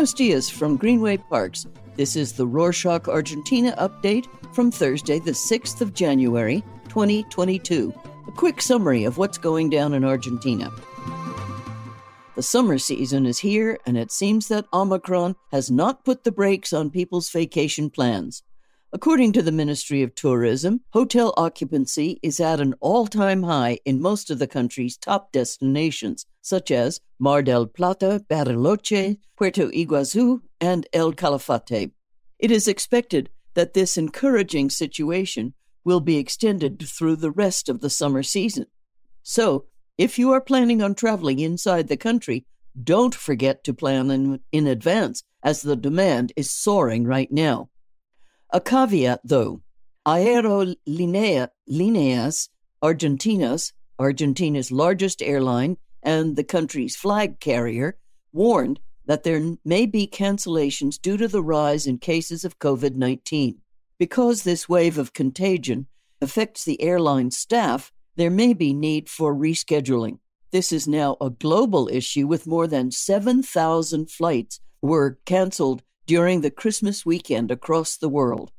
Buenos dias from Greenway Parks. This is the Rorschach Argentina update from Thursday, the 6th of January, 2022. A quick summary of what's going down in Argentina. The summer season is here, and it seems that Omicron has not put the brakes on people's vacation plans. According to the Ministry of Tourism, hotel occupancy is at an all time high in most of the country's top destinations, such as Mar del Plata, Bariloche, Puerto Iguazu, and El Calafate. It is expected that this encouraging situation will be extended through the rest of the summer season. So, if you are planning on traveling inside the country, don't forget to plan in, in advance, as the demand is soaring right now. A caveat, though Aerolíneas Argentinas, Argentina's largest airline and the country's flag carrier, warned that there may be cancellations due to the rise in cases of COVID 19. Because this wave of contagion affects the airline staff, there may be need for rescheduling. This is now a global issue with more than 7,000 flights were canceled during the Christmas weekend across the world.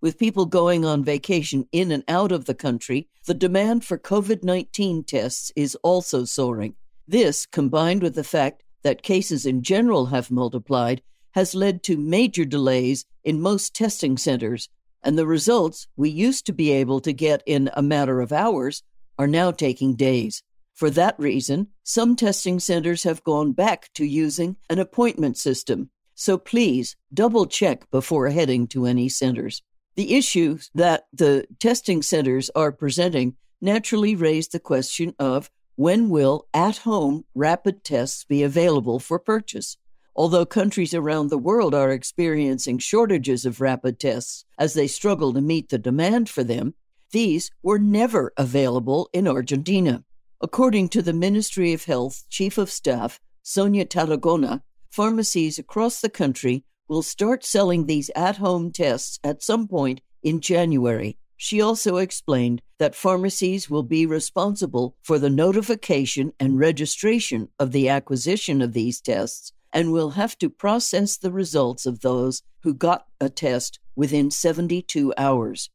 With people going on vacation in and out of the country, the demand for COVID 19 tests is also soaring. This, combined with the fact that cases in general have multiplied, has led to major delays in most testing centers, and the results we used to be able to get in a matter of hours are now taking days. For that reason, some testing centers have gone back to using an appointment system so please double check before heading to any centers. The issues that the testing centers are presenting naturally raise the question of when will at home rapid tests be available for purchase? Although countries around the world are experiencing shortages of rapid tests as they struggle to meet the demand for them, these were never available in Argentina. According to the Ministry of Health Chief of Staff, Sonia Tarragona, pharmacies across the country will start selling these at home tests at some point in January. She also explained that pharmacies will be responsible for the notification and registration of the acquisition of these tests and will have to process the results of those who got a test within 72 hours.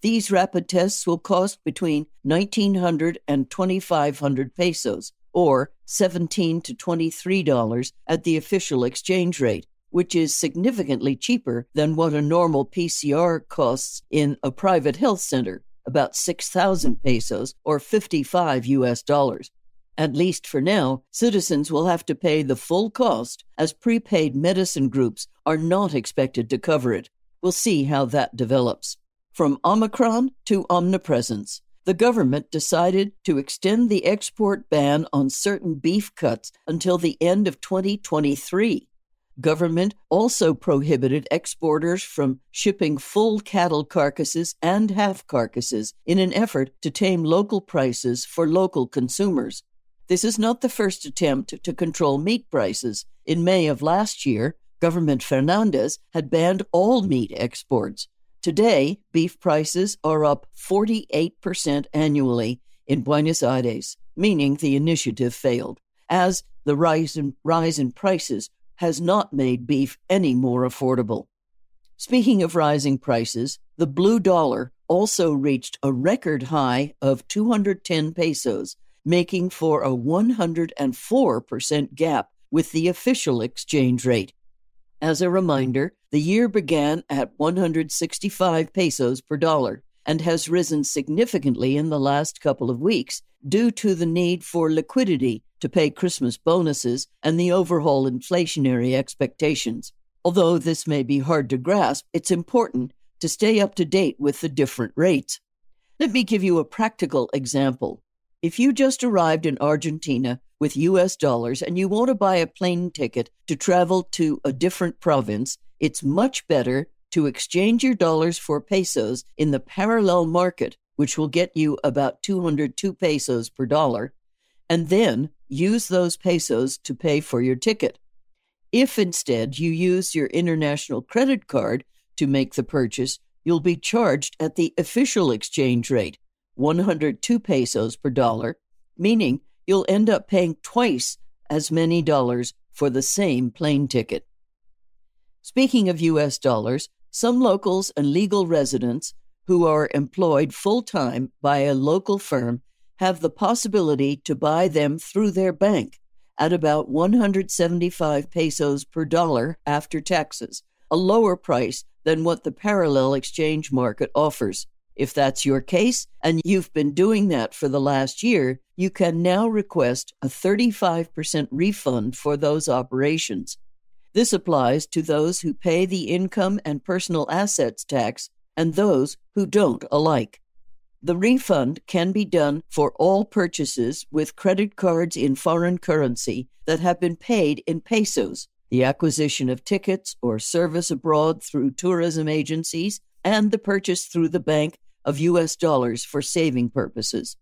These rapid tests will cost between 1900 and 2500 pesos, or 17 to $23 at the official exchange rate, which is significantly cheaper than what a normal PCR costs in a private health center, about 6,000 pesos or 55 US dollars. At least for now, citizens will have to pay the full cost as prepaid medicine groups are not expected to cover it. We'll see how that develops. From Omicron to omnipresence the government decided to extend the export ban on certain beef cuts until the end of 2023. Government also prohibited exporters from shipping full cattle carcasses and half carcasses in an effort to tame local prices for local consumers. This is not the first attempt to control meat prices. In May of last year, Government Fernandez had banned all meat exports. Today, beef prices are up 48% annually in Buenos Aires, meaning the initiative failed, as the rise in, rise in prices has not made beef any more affordable. Speaking of rising prices, the blue dollar also reached a record high of 210 pesos, making for a 104% gap with the official exchange rate. As a reminder, the year began at 165 pesos per dollar and has risen significantly in the last couple of weeks due to the need for liquidity to pay Christmas bonuses and the overhaul inflationary expectations. Although this may be hard to grasp, it's important to stay up to date with the different rates. Let me give you a practical example. If you just arrived in Argentina with US dollars and you want to buy a plane ticket to travel to a different province, it's much better to exchange your dollars for pesos in the parallel market, which will get you about 202 pesos per dollar, and then use those pesos to pay for your ticket. If instead you use your international credit card to make the purchase, you'll be charged at the official exchange rate, 102 pesos per dollar, meaning you'll end up paying twice as many dollars for the same plane ticket. Speaking of U.S. dollars, some locals and legal residents who are employed full time by a local firm have the possibility to buy them through their bank at about 175 pesos per dollar after taxes, a lower price than what the parallel exchange market offers. If that's your case and you've been doing that for the last year, you can now request a 35% refund for those operations. This applies to those who pay the income and personal assets tax and those who don't alike. The refund can be done for all purchases with credit cards in foreign currency that have been paid in pesos, the acquisition of tickets or service abroad through tourism agencies, and the purchase through the bank of U.S. dollars for saving purposes.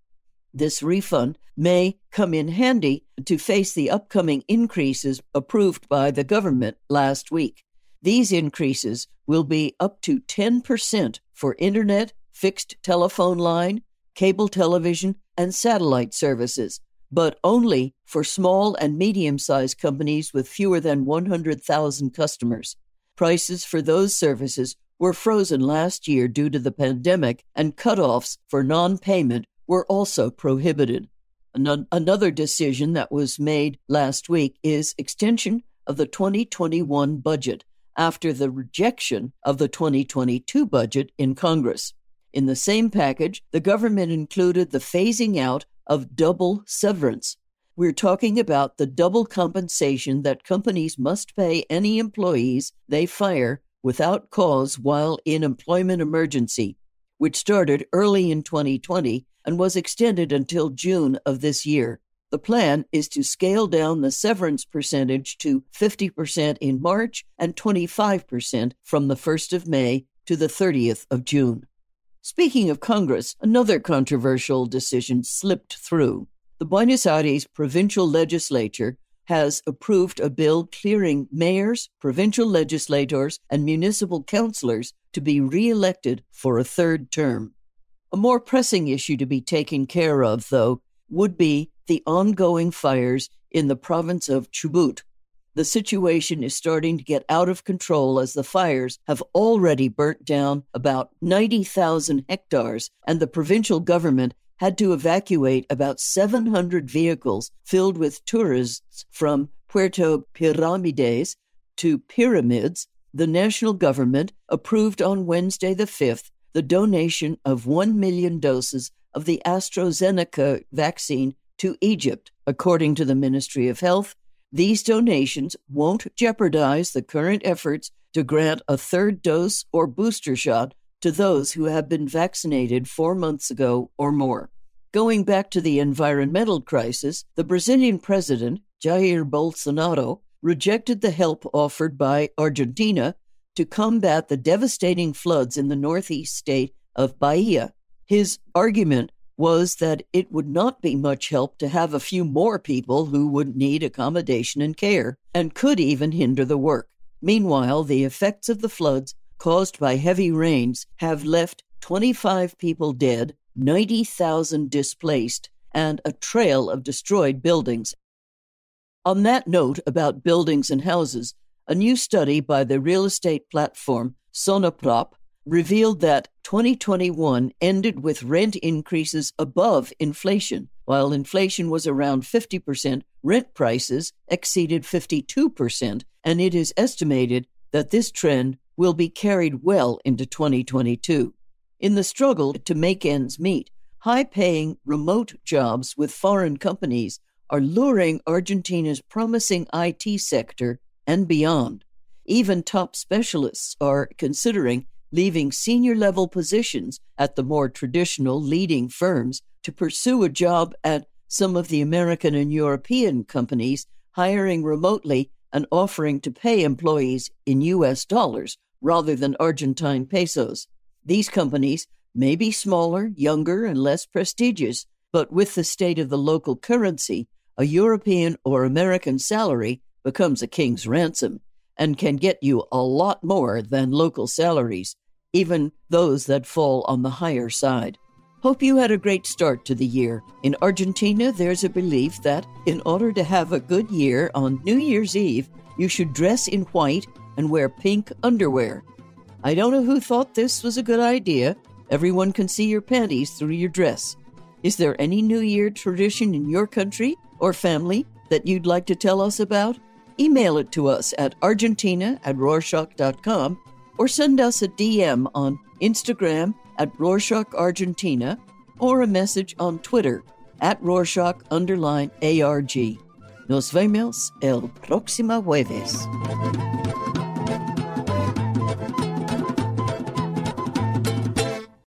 This refund may come in handy to face the upcoming increases approved by the government last week. These increases will be up to 10% for internet, fixed telephone line, cable television, and satellite services, but only for small and medium sized companies with fewer than 100,000 customers. Prices for those services were frozen last year due to the pandemic, and cutoffs for non payment were also prohibited. Another decision that was made last week is extension of the 2021 budget after the rejection of the 2022 budget in Congress. In the same package, the government included the phasing out of double severance. We're talking about the double compensation that companies must pay any employees they fire without cause while in employment emergency, which started early in 2020 and was extended until June of this year. The plan is to scale down the severance percentage to 50% in March and 25% from the 1st of May to the 30th of June. Speaking of Congress, another controversial decision slipped through. The Buenos Aires provincial legislature has approved a bill clearing mayors, provincial legislators, and municipal councilors to be reelected for a third term. A more pressing issue to be taken care of, though, would be the ongoing fires in the province of Chubut. The situation is starting to get out of control as the fires have already burnt down about 90,000 hectares, and the provincial government had to evacuate about 700 vehicles filled with tourists from Puerto Piramides to Pyramids. The national government approved on Wednesday the 5th the donation of 1 million doses of the AstraZeneca vaccine to Egypt. According to the Ministry of Health, these donations won't jeopardize the current efforts to grant a third dose or booster shot to those who have been vaccinated four months ago or more. Going back to the environmental crisis, the Brazilian president, Jair Bolsonaro, rejected the help offered by Argentina to combat the devastating floods in the northeast state of Bahia. His argument was that it would not be much help to have a few more people who would need accommodation and care, and could even hinder the work. Meanwhile, the effects of the floods caused by heavy rains have left 25 people dead, 90,000 displaced, and a trail of destroyed buildings. On that note about buildings and houses, a new study by the real estate platform Zonaprop revealed that 2021 ended with rent increases above inflation. While inflation was around 50%, rent prices exceeded 52%, and it is estimated that this trend will be carried well into 2022. In the struggle to make ends meet, high paying remote jobs with foreign companies are luring Argentina's promising IT sector and beyond. Even top specialists are considering leaving senior level positions at the more traditional leading firms to pursue a job at some of the American and European companies, hiring remotely and offering to pay employees in U.S. dollars rather than Argentine pesos. These companies may be smaller, younger, and less prestigious, but with the state of the local currency, a European or American salary becomes a king's ransom and can get you a lot more than local salaries, even those that fall on the higher side. Hope you had a great start to the year. In Argentina, there's a belief that in order to have a good year on New Year's Eve, you should dress in white and wear pink underwear. I don't know who thought this was a good idea. Everyone can see your panties through your dress. Is there any New Year tradition in your country or family that you'd like to tell us about? Email it to us at argentina at rorschach.com or send us a DM on Instagram at Rorschach Argentina or a message on Twitter at Rorschach underline ARG. Nos vemos el próximo jueves.